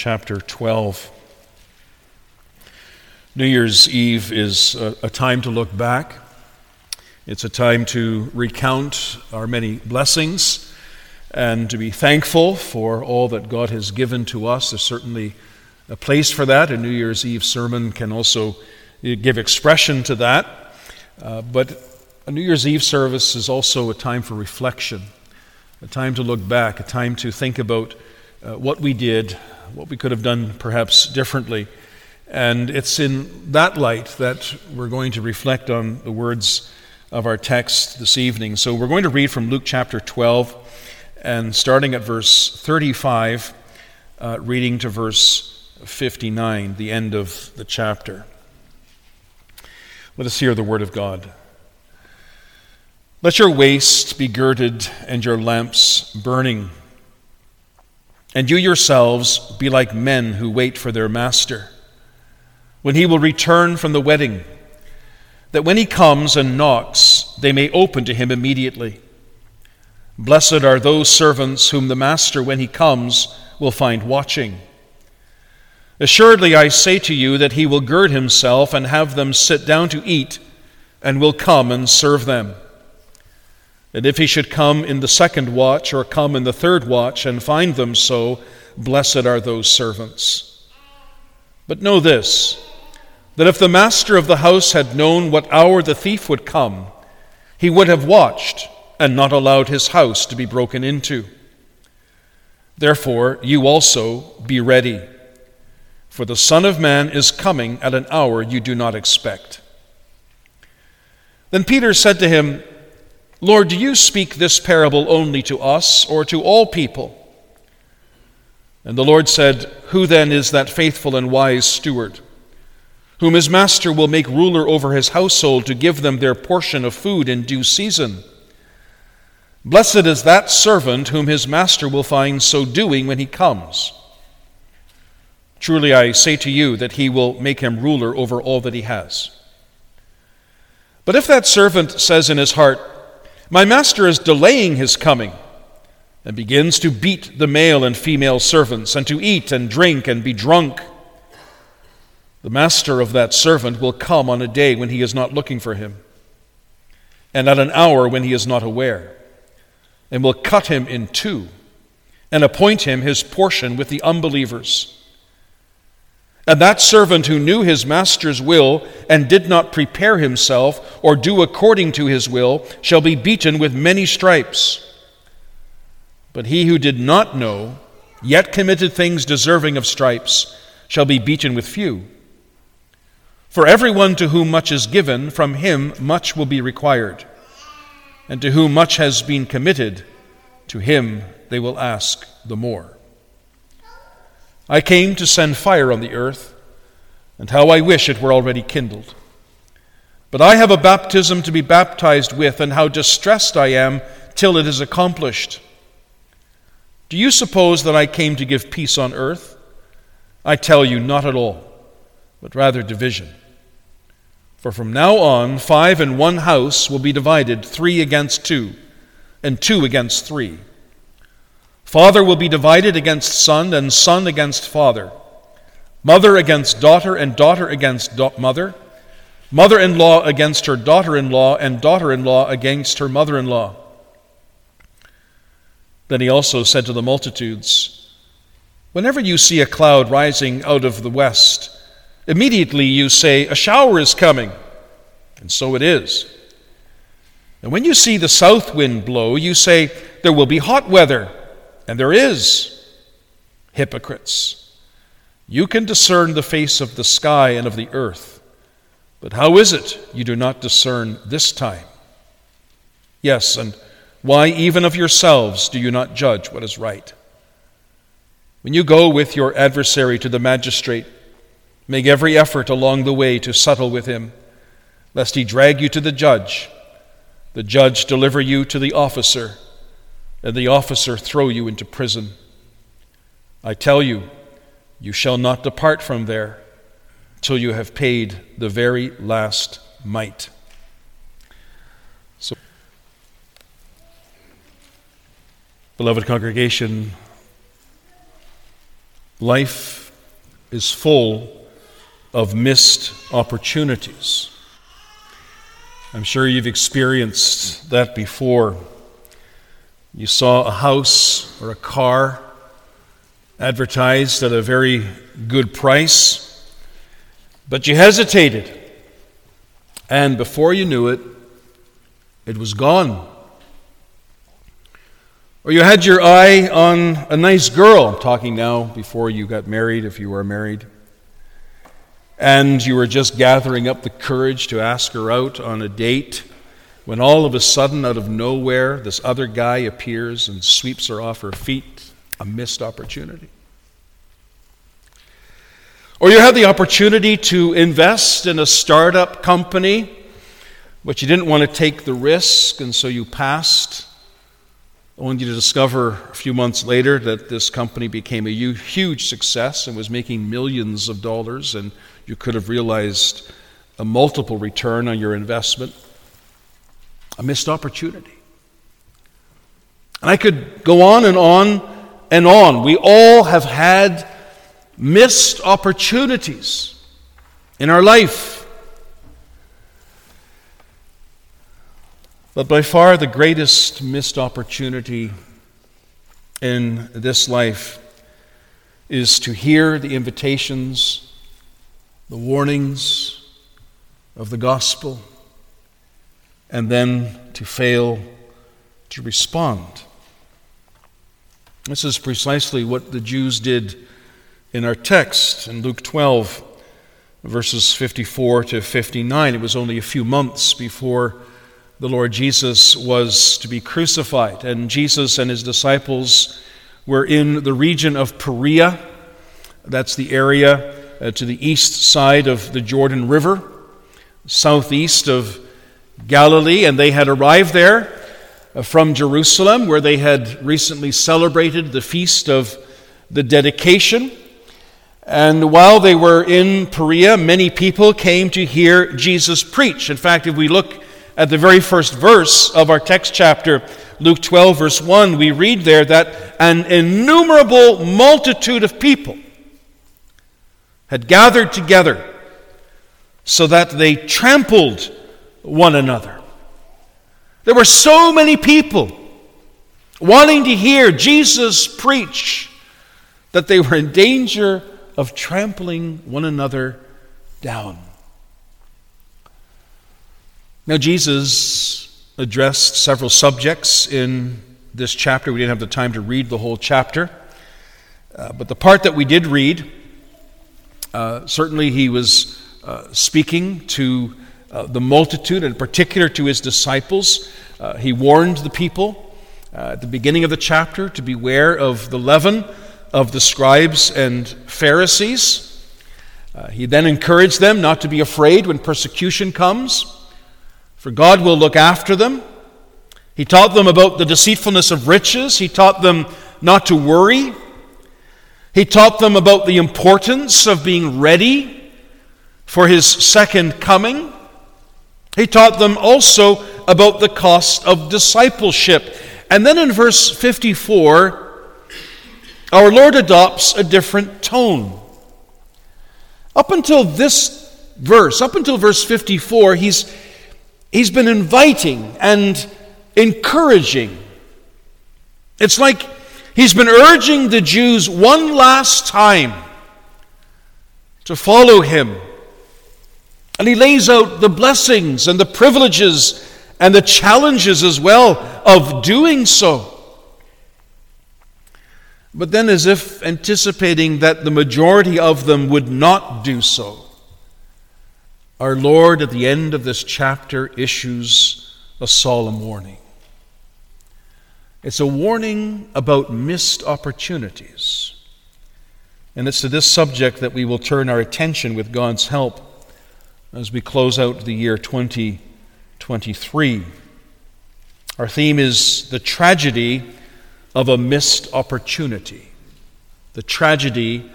chapter 12. New Year's Eve is a, a, time to look back. It's a time to recount our many blessings and to be thankful for all that God has given to us. There's certainly a place for that. A New Year's Eve sermon can also give expression to that. Uh, but a New Year's Eve service is also a time for reflection, a time to look back, a time to think about uh, what we did, what we could have done perhaps differently. And it's in that light that we're going to reflect on the words of our text this evening. So we're going to read from Luke chapter 12 and starting at verse 35, uh, reading to verse 59, the end of the chapter. Let us hear the word of God. Let your waist be girded and your lamps burning. And you yourselves be like men who wait for their master, when he will return from the wedding, that when he comes and knocks, they may open to him immediately. Blessed are those servants whom the master, when he comes, will find watching. Assuredly, I say to you that he will gird himself and have them sit down to eat, and will come and serve them. And if he should come in the second watch or come in the third watch and find them so, blessed are those servants. But know this that if the master of the house had known what hour the thief would come, he would have watched and not allowed his house to be broken into. Therefore, you also be ready, for the Son of Man is coming at an hour you do not expect. Then Peter said to him, Lord, do you speak this parable only to us or to all people? And the Lord said, Who then is that faithful and wise steward, whom his master will make ruler over his household to give them their portion of food in due season? Blessed is that servant whom his master will find so doing when he comes. Truly I say to you that he will make him ruler over all that he has. But if that servant says in his heart, my master is delaying his coming and begins to beat the male and female servants and to eat and drink and be drunk. The master of that servant will come on a day when he is not looking for him, and at an hour when he is not aware, and will cut him in two and appoint him his portion with the unbelievers. And that servant who knew his master's will and did not prepare himself or do according to his will shall be beaten with many stripes. But he who did not know, yet committed things deserving of stripes, shall be beaten with few. For everyone to whom much is given, from him much will be required. And to whom much has been committed, to him they will ask the more. I came to send fire on the earth, and how I wish it were already kindled. But I have a baptism to be baptized with, and how distressed I am till it is accomplished. Do you suppose that I came to give peace on earth? I tell you, not at all, but rather division. For from now on, five in one house will be divided, three against two, and two against three. Father will be divided against son, and son against father. Mother against daughter, and daughter against do- mother. Mother in law against her daughter in law, and daughter in law against her mother in law. Then he also said to the multitudes, Whenever you see a cloud rising out of the west, immediately you say, A shower is coming. And so it is. And when you see the south wind blow, you say, There will be hot weather. And there is hypocrites. You can discern the face of the sky and of the earth, but how is it you do not discern this time? Yes, and why even of yourselves do you not judge what is right? When you go with your adversary to the magistrate, make every effort along the way to settle with him, lest he drag you to the judge, the judge deliver you to the officer and the officer throw you into prison. I tell you, you shall not depart from there till you have paid the very last mite. So, beloved congregation, Life is full of missed opportunities. I'm sure you've experienced that before. You saw a house or a car advertised at a very good price, but you hesitated. And before you knew it, it was gone. Or you had your eye on a nice girl, I'm talking now before you got married, if you were married, and you were just gathering up the courage to ask her out on a date, when all of a sudden, out of nowhere, this other guy appears and sweeps her off her feet. A missed opportunity. Or you had the opportunity to invest in a startup company, but you didn't want to take the risk, and so you passed only to discover a few months later that this company became a huge success and was making millions of dollars, and you could have realized a multiple return on your investment. A missed opportunity. And I could go on and on and on. We all have had missed opportunities in our life. But by far the greatest missed opportunity in this life is to hear the invitations, the warnings of the gospel, and then to fail to respond. This is precisely what the Jews did in our text in Luke 12, verses 54 to 59. It was only a few months before the Lord Jesus was to be crucified. And Jesus and his disciples were in the region of Perea. That's the area uh, to the east side of the Jordan River, southeast of Galilee. And they had arrived there uh, from Jerusalem, where they had recently celebrated the feast of the dedication. And while they were in Perea, many people came to hear Jesus preach. In fact, if we look at the very first verse of our text chapter, Luke 12, verse 1, we read there that an innumerable multitude of people had gathered together so that they trampled one another. There were so many people wanting to hear Jesus preach that they were in danger of trampling one another down. Now, Jesus addressed several subjects in this chapter. We didn't have the time to read the whole chapter. Uh, but the part that we did read, uh, certainly he was uh, speaking to uh, the multitude, in particular to his disciples. Uh, he warned the people uh, at the beginning of the chapter to beware of the leaven of the scribes and Pharisees. he then encouraged them not to be afraid when persecution comes for God will look after them. He taught them about the deceitfulness of riches. He taught them not to worry. He taught them about the importance of being ready for his second coming. He taught them also about the cost of discipleship. And then in verse 54, our Lord adopts a different tone. Up until this verse, up until verse 54, he's He's been inviting and encouraging. It's like he's been urging the Jews one last time to follow him. And he lays out the blessings and the privileges and the challenges as well of doing so. But then, as if anticipating that the majority of them would not do so, our Lord, at the end of this chapter, issues a solemn warning. It's a warning about missed opportunities. And it's to this subject that we will turn our attention with God's help as we close out the year 2023. Our theme is the tragedy of a missed opportunity. The tragedy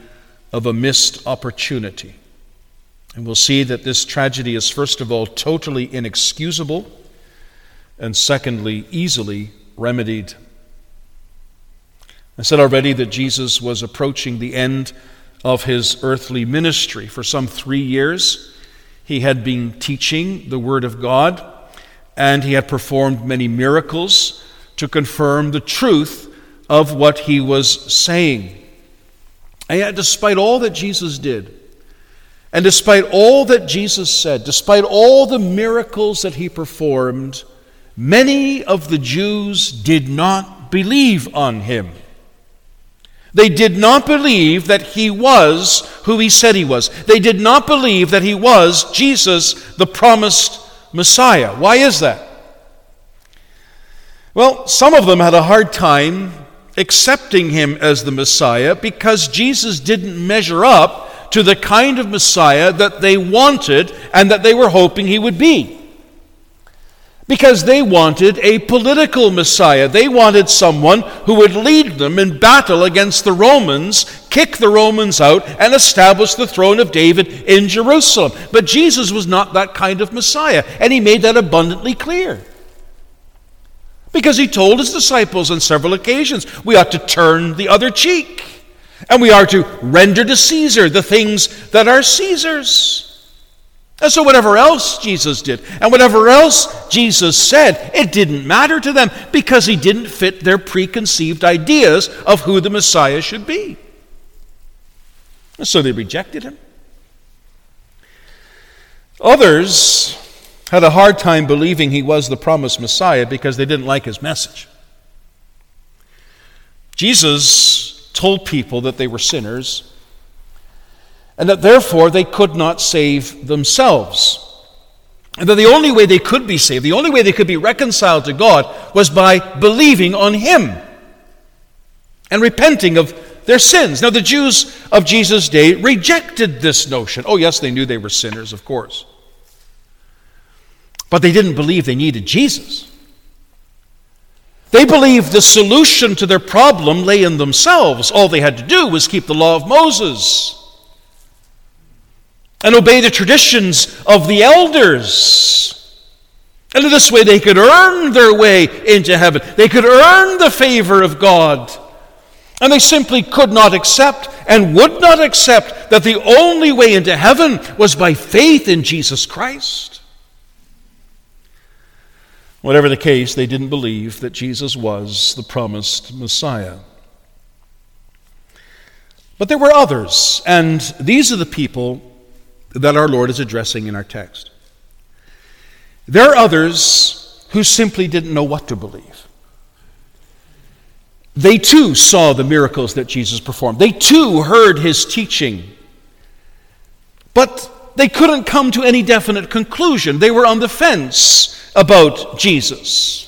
of a missed opportunity. And we'll see that this tragedy is, first of all, totally inexcusable, and secondly, easily remedied. I said already that Jesus was approaching the end of his earthly ministry. For some three years, he had been teaching the Word of God, and he had performed many miracles to confirm the truth of what he was saying. And yet, despite all that Jesus did, and despite all that Jesus said, despite all the miracles that he performed, many of the Jews did not believe on him. They did not believe that he was who he said he was. They did not believe that he was Jesus, the promised Messiah. Why is that? Well, some of them had a hard time accepting him as the Messiah because Jesus didn't measure up to the kind of Messiah that they wanted and that they were hoping he would be because they wanted a political Messiah. They wanted someone who would lead them in battle against the Romans, kick the Romans out, and establish the throne of David in Jerusalem. But Jesus was not that kind of Messiah, and he made that abundantly clear. Because he told his disciples on several occasions we ought to turn the other cheek, and we are to render to Caesar the things that are Caesar's. And so, whatever else Jesus did and whatever else Jesus said, it didn't matter to them because he didn't fit their preconceived ideas of who the Messiah should be. And so they rejected him. Others had a hard time believing he was the promised Messiah because they didn't like his message. Jesus told people that they were sinners and that therefore they could not save themselves. And that the only way they could be saved, the only way they could be reconciled to God, was by believing on Him and repenting of their sins. Now, the Jews of Jesus' day rejected this notion. Oh, yes, they knew they were sinners, of course. But they didn't believe they needed Jesus. They believed the solution to their problem lay in themselves. All they had to do was keep the law of Moses and obey the traditions of the elders. And in this way, they could earn their way into heaven. They could earn the favor of God. And they simply could not accept and would not accept that the only way into heaven was by faith in Jesus Christ. Whatever the case, they didn't believe that Jesus was the promised Messiah. But there were others, and these are the people that our Lord is addressing in our text. There are others who simply didn't know what to believe. They too saw the miracles that Jesus performed, they too heard his teaching. But they couldn't come to any definite conclusion. They were on the fence about Jesus.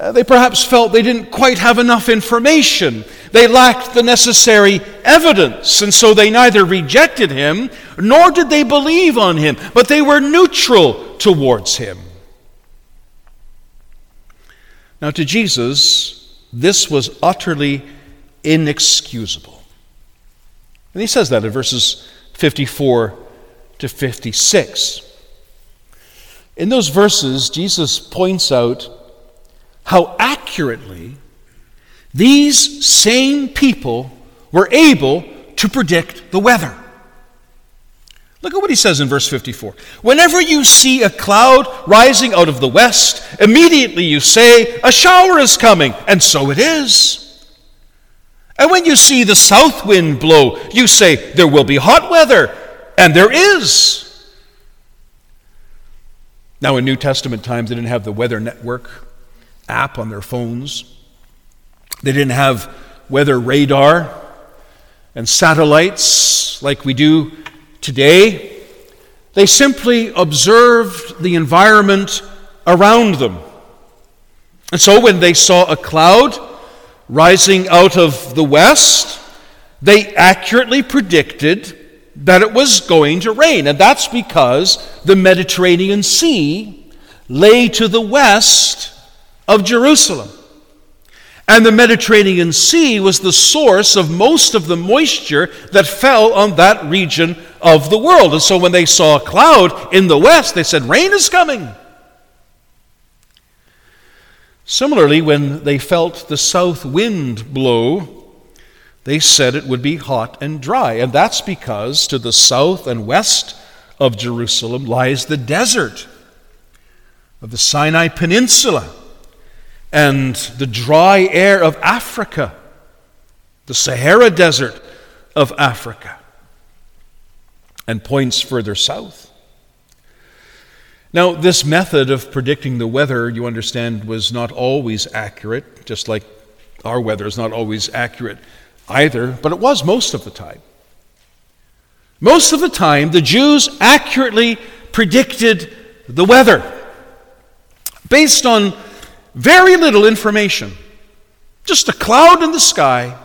Uh, they perhaps felt they didn't quite have enough information. They lacked the necessary evidence, and so they neither rejected him nor did they believe on him, but they were neutral towards him. Now, to Jesus, this was utterly inexcusable. And he says that in verses 54 to 56. In those verses, Jesus points out how accurately these same people were able to predict the weather. Look at what he says in verse 54. Whenever you see a cloud rising out of the west, immediately you say, A shower is coming, and so it is. And when you see the south wind blow, you say, There will be hot weather, and there is. Now, in New Testament times, they didn't have the weather network app on their phones. They didn't have weather radar and satellites like we do today. They simply observed the environment around them. And so when they saw a cloud rising out of the west, they accurately predicted that it was going to rain. And that's because the Mediterranean Sea lay to the west of Jerusalem. And the Mediterranean Sea was the source of most of the moisture that fell on that region of the world. And so when they saw a cloud in the west, they said, Rain is coming. Similarly, when they felt the south wind blow, they said it would be hot and dry. And that's because to the south and west of Jerusalem lies the desert of the Sinai Peninsula and the dry air of Africa, the Sahara Desert of Africa, and points further south. Now, this method of predicting the weather, you understand, was not always accurate, just like our weather is not always accurate either, but it was most of the time. Most of the time, the Jews accurately predicted the weather based on very little information. Just a cloud in the sky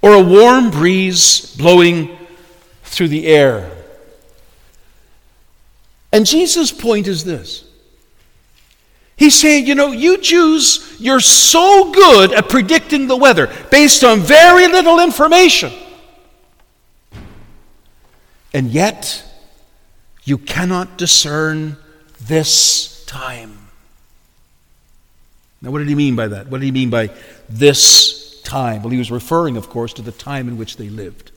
or a warm breeze blowing through the air. And Jesus' point is this. He's saying, you know, you Jews, you're so good at predicting the weather based on very little information. And yet, you cannot discern this time. Now, what did he mean by that? What did he mean by this time? Well, he was referring, of course, to the time in which they lived.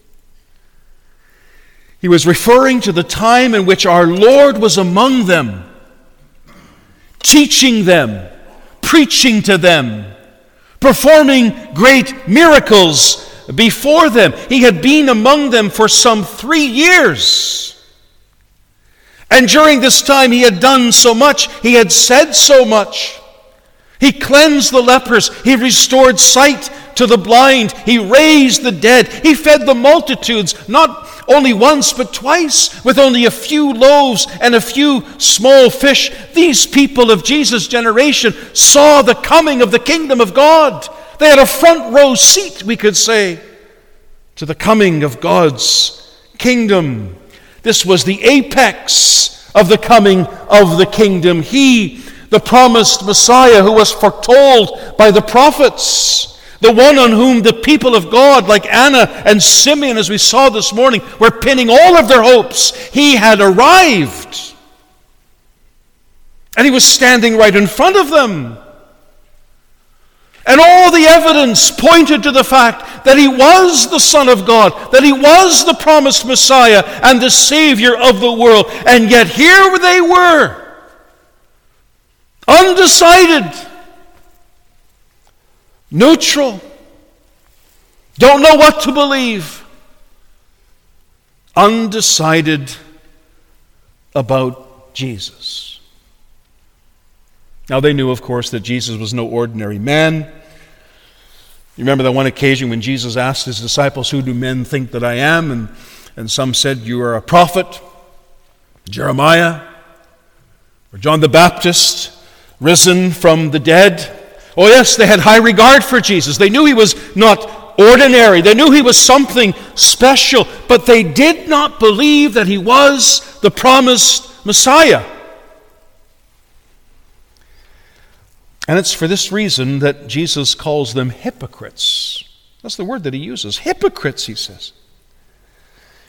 He was referring to the time in which our Lord was among them, teaching them, preaching to them, performing great miracles before them. He had been among them for some three years. And during this time, he had done so much, he had said so much. He cleansed the lepers. He restored sight to the blind. He raised the dead. He fed the multitudes, not only once, but twice, with only a few loaves and a few small fish. These people of Jesus' generation saw the coming of the kingdom of God. They had a front row seat, we could say, to the coming of God's kingdom. This was the apex of the coming of the kingdom. He the promised Messiah who was foretold by the prophets, the one on whom the people of God, like Anna and Simeon, as we saw this morning, were pinning all of their hopes. He had arrived. And he was standing right in front of them. And all the evidence pointed to the fact that he was the Son of God, that he was the promised Messiah and the Savior of the world. And yet here they were undecided, neutral, don't know what to believe, undecided about Jesus. Now, they knew, of course, that Jesus was no ordinary man. You remember that one occasion when Jesus asked his disciples, Who do men think that I am? And, and some said, You are a prophet, Jeremiah, or John the Baptist risen from the dead. Oh, yes, they had high regard for Jesus. They knew he was not ordinary, they knew he was something special, but they did not believe that he was the promised Messiah. And it's for this reason that Jesus calls them hypocrites. That's the word that he uses. Hypocrites, he says.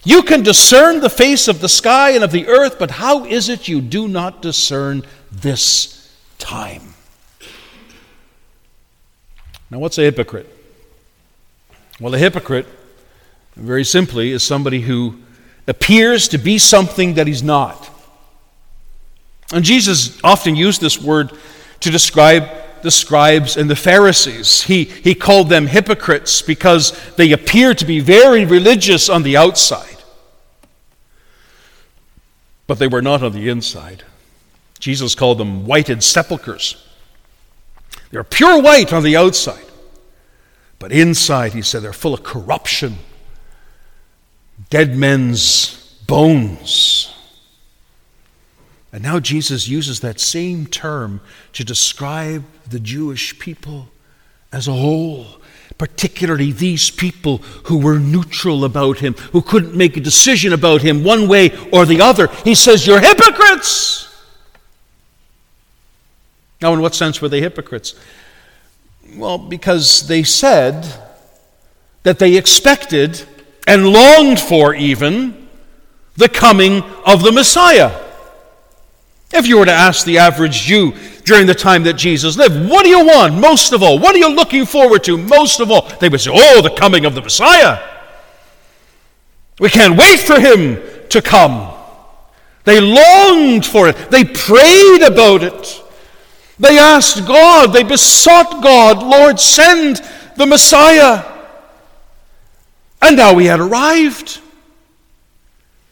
You can discern the face of the sky and of the earth, but how is it you do not discern this time. Now, what's a hypocrite? Well, a hypocrite, very simply, is somebody who appears to be something that he's not. And Jesus often used this word to describe the scribes and the Pharisees. He, he called them hypocrites because they appear to be very religious on the outside, but they were not on the inside. Jesus called them whited sepulchres. They're pure white on the outside, but inside, he said, they're full of corruption, dead men's bones. And now Jesus uses that same term to describe the Jewish people as a whole, particularly these people who were neutral about him, who couldn't make a decision about him one way or the other. He says, You're hypocrites! Now, in what sense were they hypocrites? Well, because they said that they expected and longed for even the coming of the Messiah. If you were to ask the average Jew during the time that Jesus lived. What do you want most of all? What are you looking forward to most of all? They would say, Oh, the coming of the Messiah. We can't wait for him to come. They longed for it, they prayed about it. They asked God, they besought God, Lord, send the Messiah. And now he had arrived.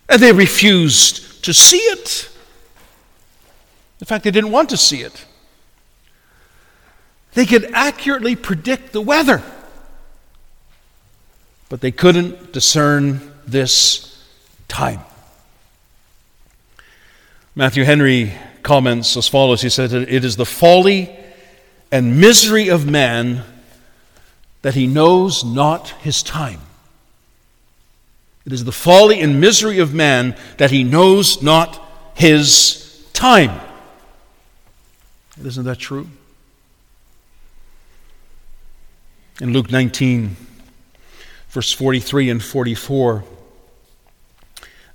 And they refused to see it. In fact, they didn't want to see it. They could accurately predict the weather, but they couldn't discern this time. Matthew Henry comments as follows He said, It is the folly and misery of man that he knows not his time. It is the folly and misery of man that he knows not his time. Isn't that true? In Luke 19, verse 43 and 44,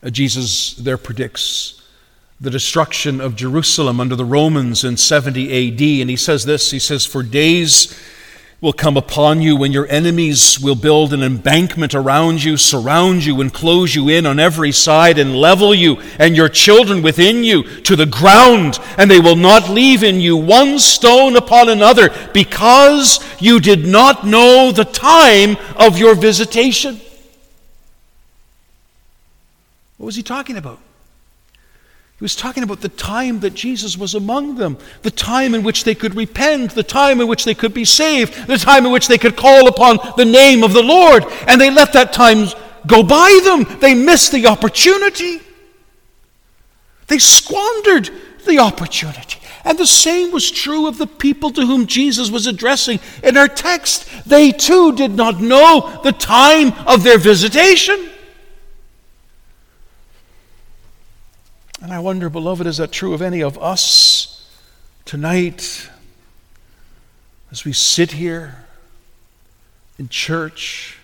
uh, Jesus there predicts the destruction of Jerusalem under the Romans in 70 AD. And he says this He says, For days will come upon you when your enemies will build an embankment around you, surround you, and close you in on every side, and level you and your children within you to the ground, and they will not leave in you one stone upon another, because you did not know the time of your visitation. What was he talking about? He was talking about the time that Jesus was among them, the time in which they could repent, the time in which they could be saved, the time in which they could call upon the name of the Lord. And they let that time go by them. They missed the opportunity. They squandered the opportunity. And the same was true of the people to whom Jesus was addressing in our text. They too did not know the time of their visitation. And I wonder, beloved, is that true of any of us tonight as we sit here in church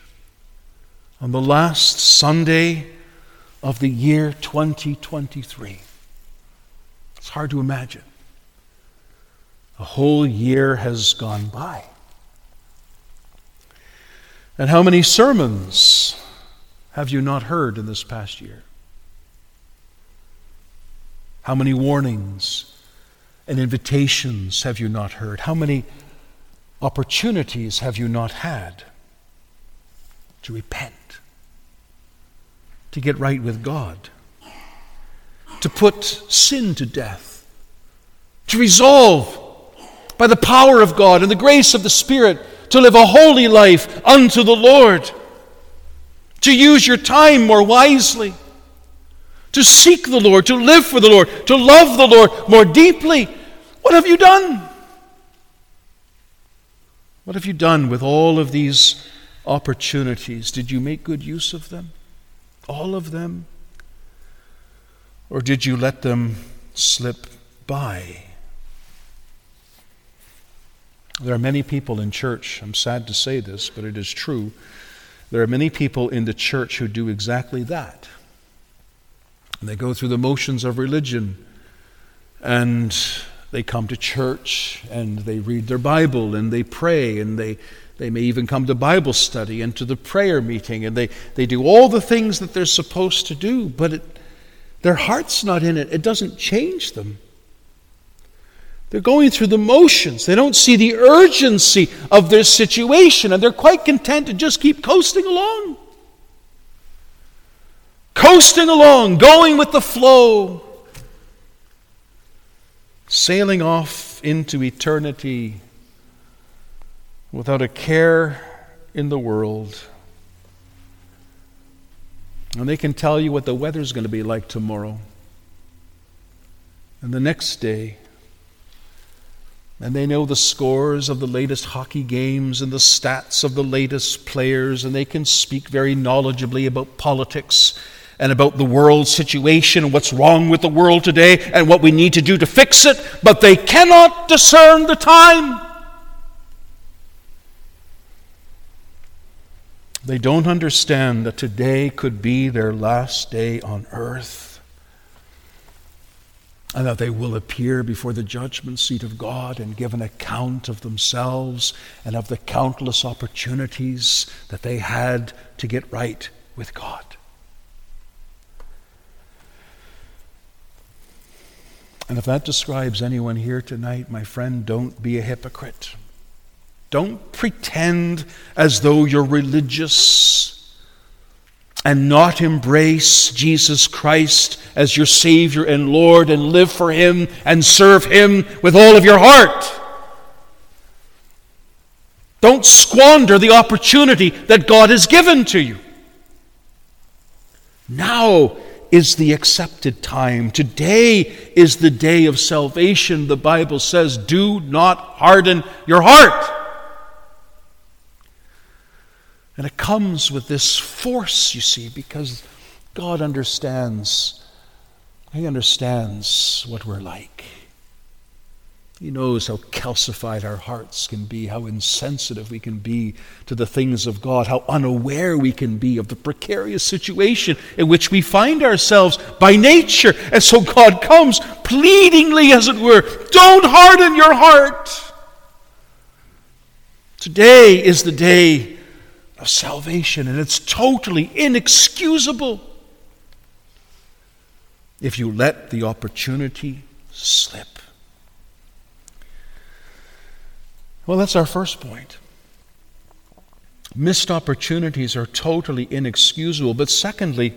on the last Sunday of the year 2023? It's hard to imagine. A whole year has gone by. And how many sermons have you not heard in this past year? How many warnings and invitations have you not heard? How many opportunities have you not had to repent, to get right with God, to put sin to death, to resolve by the power of God and the grace of the Spirit to live a holy life unto the Lord, to use your time more wisely? To seek the Lord, to live for the Lord, to love the Lord more deeply. What have you done? What have you done with all of these opportunities? Did you make good use of them? All of them? Or did you let them slip by? There are many people in church, I'm sad to say this, but it is true. There are many people in the church who do exactly that. And they go through the motions of religion and they come to church and they read their Bible and they pray and they, they may even come to Bible study and to the prayer meeting and they, they do all the things that they're supposed to do, but it, their heart's not in it. It doesn't change them. They're going through the motions. They don't see the urgency of their situation and they're quite content to just keep coasting along coasting along, going with the flow, sailing off into eternity without a care in the world. And they can tell you what the weather's going to be like tomorrow and the next day. And they know the scores of the latest hockey games and the stats of the latest players, and they can speak very knowledgeably about politics and about the world situation and what's wrong with the world today and what we need to do to fix it, but they cannot discern the time. They don't understand that today could be their last day on earth. and that they will appear before the judgment seat of God and give an account of themselves and of the countless opportunities that they had to get right with God. And if that describes anyone here tonight, my friend, don't be a hypocrite. Don't pretend as though you're religious and not embrace Jesus Christ as your Savior and Lord and live for Him and serve Him with all of your heart. Don't squander the opportunity that God has given to you. Now is the accepted time. Today is the day of salvation. The Bible says, Do not harden your heart. And it comes with this force, you see, because God understands. He understands what we're like. He knows how calcified our hearts can be, how insensitive we can be to the things of God, how unaware we can be of the precarious situation in which we find ourselves by nature. And so God comes pleadingly, as it were, don't harden your heart. Today is the day of salvation, and it's totally inexcusable if you let the opportunity slip. Well, that's our first point. Missed opportunities are totally inexcusable. But secondly,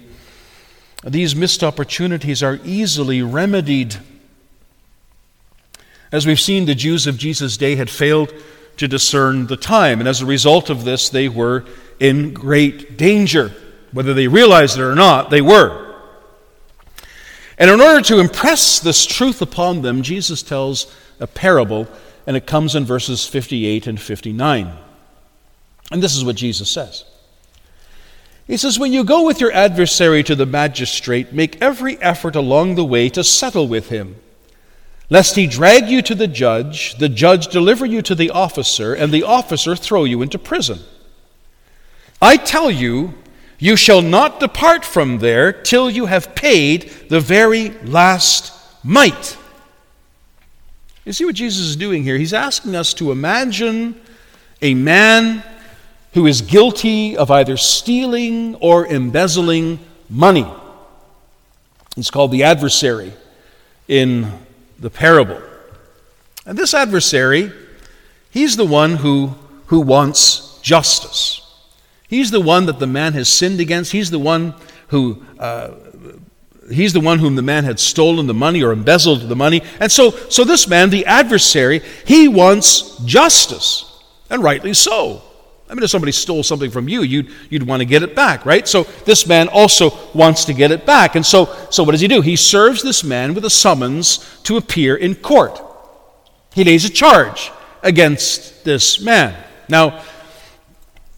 these missed opportunities are easily remedied. As we've seen, the Jews of Jesus' day had failed to discern the time. And as a result of this, they were in great danger. Whether they realized it or not, they were. And in order to impress this truth upon them, Jesus tells a parable, and it comes in verses 58 and 59. And this is what Jesus says. He says, When you go with your adversary to the magistrate, make every effort along the way to settle with him lest he drag you to the judge, the judge deliver you to the officer, and the officer throw you into prison. I tell you, you shall not depart from there till you have paid the very last mite. You see what Jesus is doing here? He's asking us to imagine a man who is guilty of either stealing or embezzling money. He's called the adversary in the parable. And this adversary, he's the one who, who wants justice. He's the one that the man has sinned against. He's the one who uh, he's the one whom the man had stolen the money or embezzled the money. And so, so this man, the adversary, he wants justice, and rightly so. I mean, if somebody stole something from you, you'd, you'd want to get it back, right? So this man also wants to get it back. And so, so what does he do? He serves this man with a summons to appear in court. He lays a charge against this man. Now,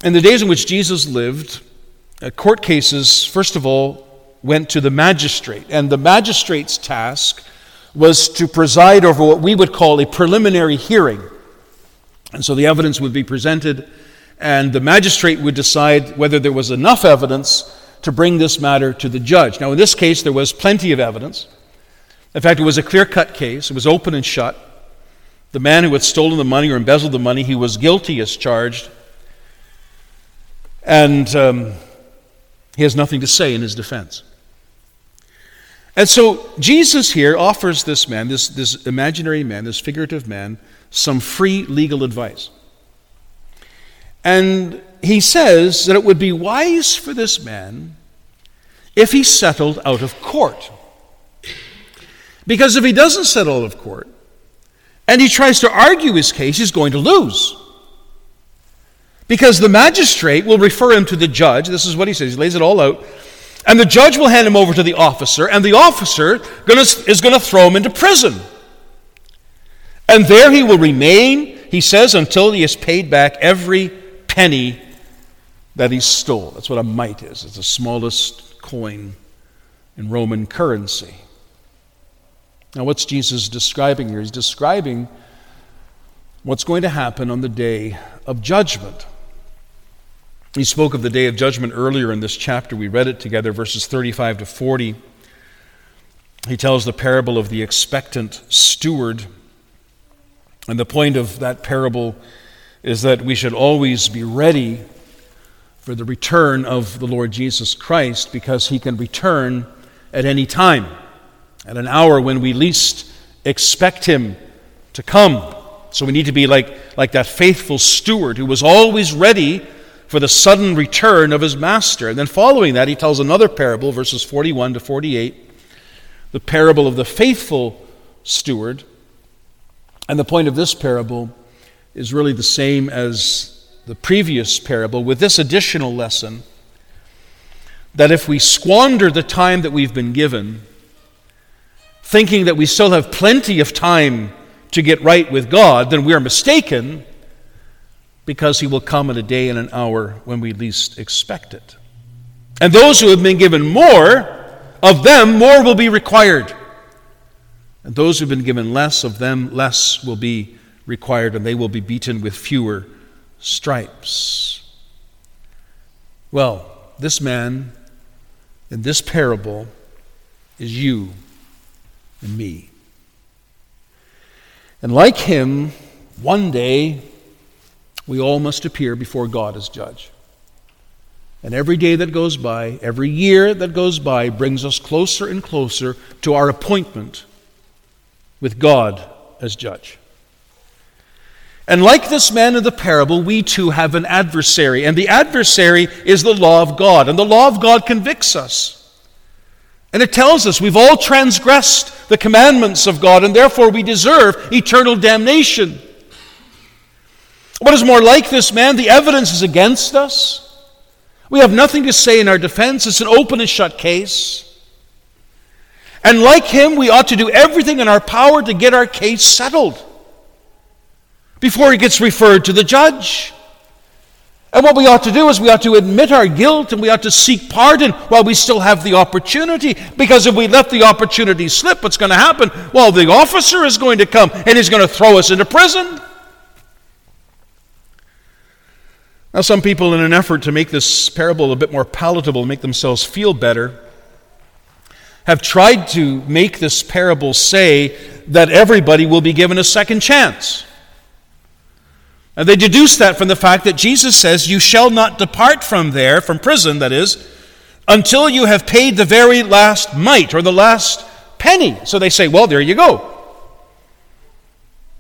in the days in which Jesus lived, uh, court cases, first of all, went to the magistrate. And the magistrate's task was to preside over what we would call a preliminary hearing. And so the evidence would be presented and the magistrate would decide whether there was enough evidence to bring this matter to the judge. Now, in this case, there was plenty of evidence. In fact, it was a clear cut case, it was open and shut. The man who had stolen the money or embezzled the money, he was guilty as charged. And um, he has nothing to say in his defense. And so Jesus here offers this man, this, this imaginary man, this figurative man, some free legal advice. And he says that it would be wise for this man if he settled out of court. Because if he doesn't settle out of court and he tries to argue his case, he's going to lose. Because the magistrate will refer him to the judge. This is what he says. He lays it all out. And the judge will hand him over to the officer, and the officer gonna, is going to throw him into prison. And there he will remain, he says, until he has paid back every penny that he stole. That's what a mite is. It's the smallest coin in Roman currency. Now, what's Jesus describing here? He's describing what's going to happen on the day of judgment. He spoke of the day of judgment earlier in this chapter. We read it together, verses 35 to 40. he tells the parable of the expectant steward. And the point of that parable is that we should always be ready for the return of the Lord Jesus Christ because he can return at any time, at an hour when we least expect him to come. So we need to be like, like that faithful steward who was always ready for the sudden return of his master. And then following that, he tells another parable, verses 41 to 48, the parable of the faithful steward. And the point of this parable is really the same as the previous parable, with this additional lesson that if we squander the time that we've been given, thinking that we still have plenty of time to get right with God, then we are mistaken because He will come at a day and an hour when we least expect it. And those who have been given more, of them more will be required. And those who have been given less, of them less will be required, and they will be beaten with fewer stripes. Well, this man in this parable is you and me. And like him, one day we all must appear before God as judge. And every day that goes by, every year that goes by, brings us closer and closer to our appointment with God as judge. And like this man in the parable, we too have an adversary. And the adversary is the law of God. And the law of God convicts us. And it tells us we've all transgressed the commandments of God, and therefore we deserve eternal damnation. What is more like this man? The evidence is against us. We have nothing to say in our defense. It's an open and shut case. And like him, we ought to do everything in our power to get our case settled before he gets referred to the judge. And what we ought to do is we ought to admit our guilt and we ought to seek pardon while we still have the opportunity. Because if we let the opportunity slip, what's going to happen? Well, the officer is going to come and he's going to throw us into prison. Now, some people, in an effort to make this parable a bit more palatable, make themselves feel better, have tried to make this parable say that everybody will be given a second chance. And they deduce that from the fact that Jesus says, You shall not depart from there, from prison, that is, until you have paid the very last mite or the last penny. So they say, Well, there you go.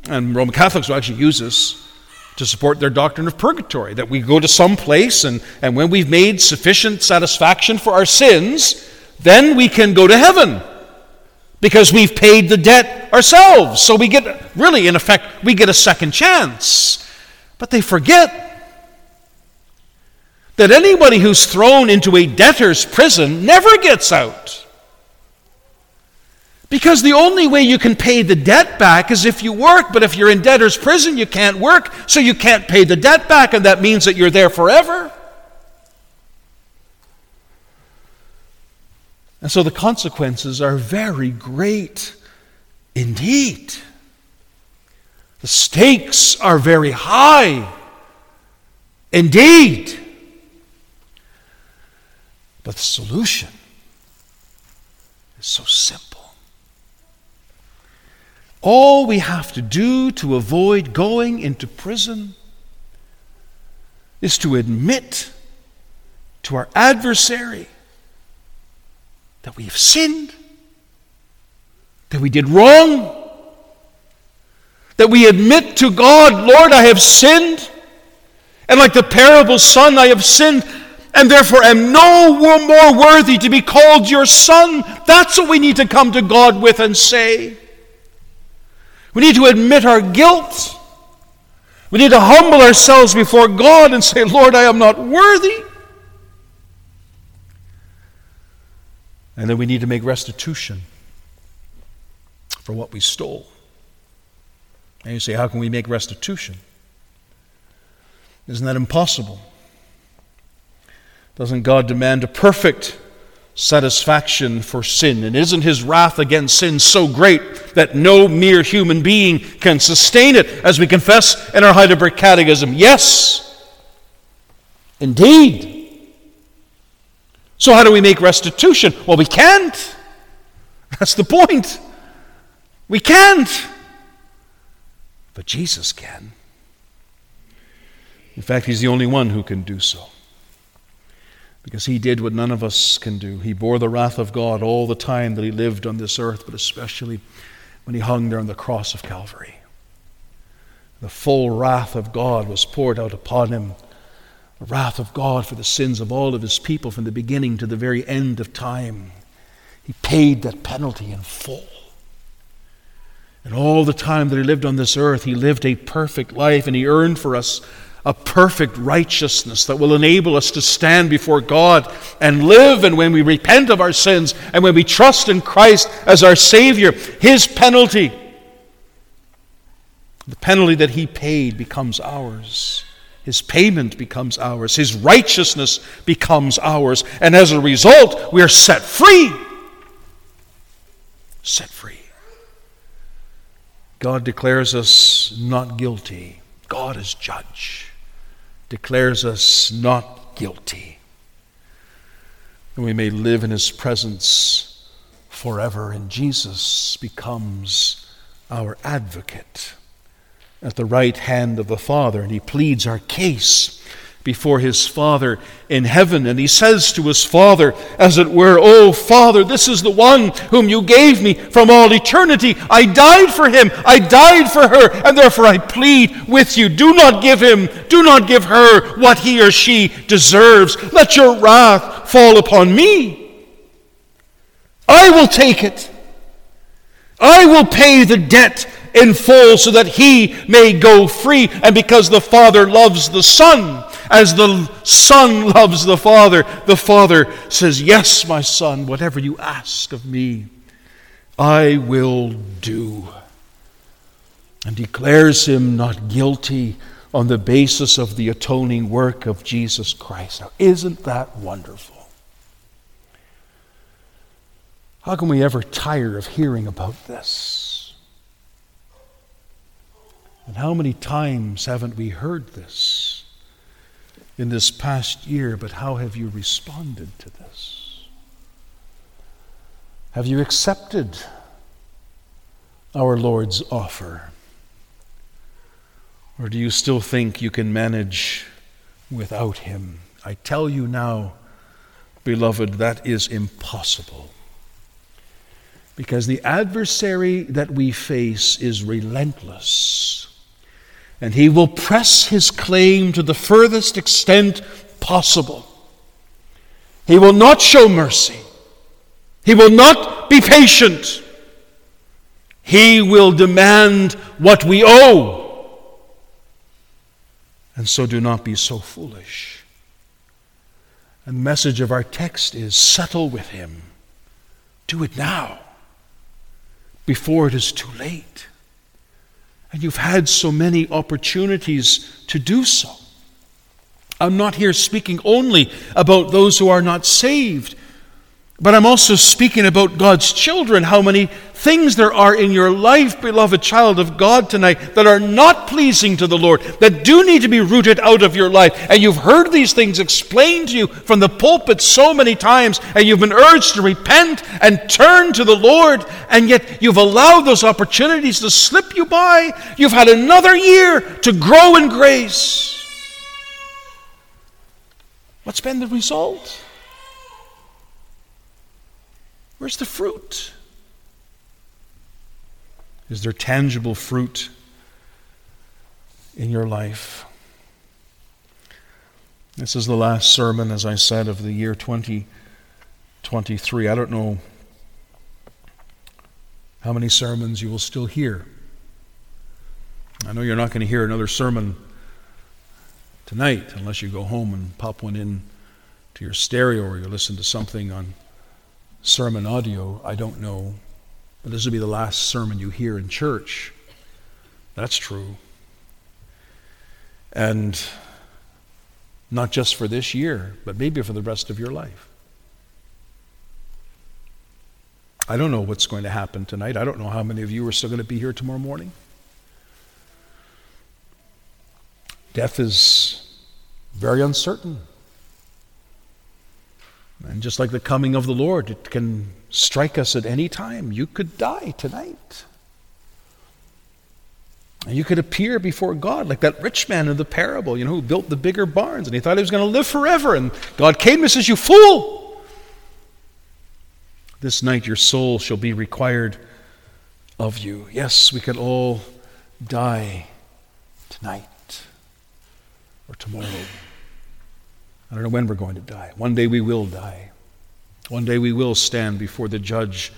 And Roman Catholics will actually use this to support their doctrine of purgatory that we go to some place, and, and when we've made sufficient satisfaction for our sins, then we can go to heaven because we've paid the debt ourselves. So we get, really, in effect, we get a second chance. But they forget that anybody who's thrown into a debtor's prison never gets out. Because the only way you can pay the debt back is if you work, but if you're in debtor's prison, you can't work, so you can't pay the debt back, and that means that you're there forever. And so the consequences are very great indeed. The stakes are very high indeed. But the solution is so simple. All we have to do to avoid going into prison is to admit to our adversary that we have sinned, that we did wrong that we admit to God, Lord, I have sinned. And like the parable son, I have sinned, and therefore am no more worthy to be called your son. That's what we need to come to God with and say. We need to admit our guilt. We need to humble ourselves before God and say, Lord, I am not worthy. And then we need to make restitution for what we stole. And you say, how can we make restitution? Isn't that impossible? Doesn't God demand a perfect satisfaction for sin? And isn't his wrath against sin so great that no mere human being can sustain it, as we confess in our Heidelberg Catechism? Yes, indeed. So, how do we make restitution? Well, we can't. That's the point. We can't. But Jesus can. In fact, He's the only one who can do so. Because He did what none of us can do. He bore the wrath of God all the time that He lived on this earth, but especially when He hung there on the cross of Calvary. The full wrath of God was poured out upon Him. The wrath of God for the sins of all of His people from the beginning to the very end of time. He paid that penalty in full. And all the time that he lived on this earth, he lived a perfect life and he earned for us a perfect righteousness that will enable us to stand before God and live. And when we repent of our sins and when we trust in Christ as our Savior, his penalty, the penalty that he paid, becomes ours. His payment becomes ours. His righteousness becomes ours. And as a result, we are set free. Set free. God declares us not guilty. God as judge declares us not guilty. And we may live in his presence forever. And Jesus becomes our advocate at the right hand of the Father, and he pleads our case before his Father in heaven. And he says to his Father, as it were, Oh, Father, this is the one whom you gave me from all eternity. I died for him, I died for her, and therefore I plead with you. Do not give him, do not give her what he or she deserves. Let your wrath fall upon me. I will take it. I will pay the debt in full so that he may go free. And because the Father loves the Son, as the Son loves the Father, the Father says, Yes, my Son, whatever you ask of me, I will do. And declares him not guilty on the basis of the atoning work of Jesus Christ. Now, isn't that wonderful? How can we ever tire of hearing about this? And how many times haven't we heard this? In this past year, but how have you responded to this? Have you accepted our Lord's offer? Or do you still think you can manage without Him? I tell you now, beloved, that is impossible. Because the adversary that we face is relentless and he will press his claim to the furthest extent possible. He will not show mercy. He will not be patient. He will demand what we owe. And so do not be so foolish. And the message of our text is settle with him. Do it now, before it is too late. And you've had so many opportunities to do so. I'm not here speaking only about those who are not saved, but I'm also speaking about God's children, how many things there are in your life, beloved child of God, tonight that are not pleasing to the Lord, that do need to be rooted out of your life. And you've heard these things explained to you from the pulpit so many times, and you've been urged to repent and turn to the Lord, and yet you've allowed those opportunities to slip you by. You've had another year to grow in grace. What's been the result? Where's the fruit? Is there tangible fruit in your life? This is the last sermon, as I said, of the year 2023. I don't know how many sermons you will still hear. I know you're not going to hear another sermon tonight unless you go home and pop one in to your stereo or you listen to something on SermonAudio, I don't know. But this will be the last sermon you hear in church. That's true. And not just for this year, but maybe for the rest of your life. I don't know what's going to happen tonight. I don't know how many of you are still going to be here tomorrow morning. Death is very uncertain. And just like the coming of the Lord, it can strike us at any time. You could die tonight. And you could appear before God like that rich man in the parable, you know, who built the bigger barns and he thought he was going to live forever. And God came and says, You fool! This night your soul shall be required of you. Yes, we could all die tonight or tomorrow. I don't know when we're going to die. One day we will die. One day we will stand before the judge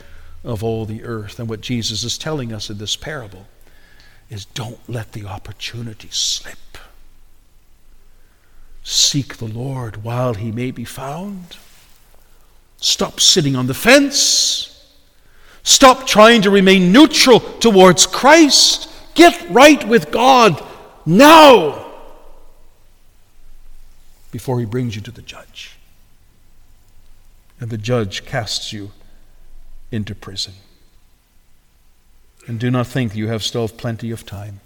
of all the earth. And what Jesus is telling us in this parable is don't let the opportunity slip. Seek the Lord while he may be found. Stop sitting on the fence. Stop trying to remain neutral towards Christ. Get right with God now before he brings you to the judge. And the judge casts you into prison. And do not think you have still plenty of time.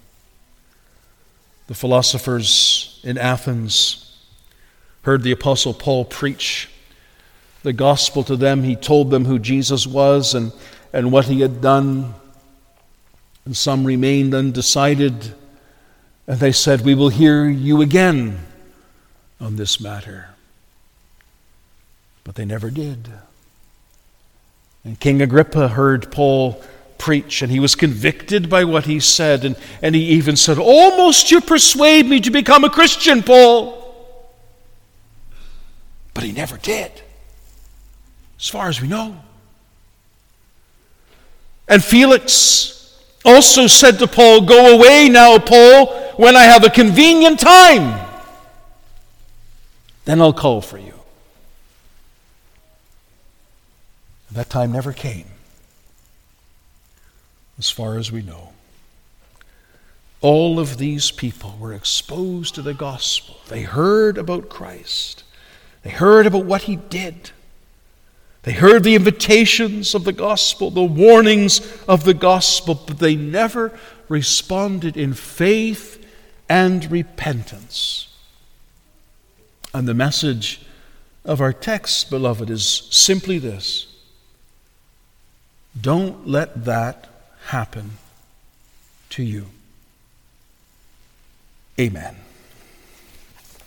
The philosophers in Athens heard the Apostle Paul preach the gospel to them. He told them who Jesus was and, and what he had done. And some remained undecided. And they said, We will hear you again on this matter. But they never did. And King Agrippa heard Paul preach, and he was convicted by what he said. And, and he even said, Almost you persuade me to become a Christian, Paul. But he never did, as far as we know. And Felix also said to Paul, Go away now, Paul, when I have a convenient time. Then I'll call for you. That time never came, as far as we know. All of these people were exposed to the gospel. They heard about Christ, they heard about what he did. They heard the invitations of the gospel, the warnings of the gospel, but they never responded in faith and repentance. And the message of our text, beloved, is simply this don't let that happen to you. Amen.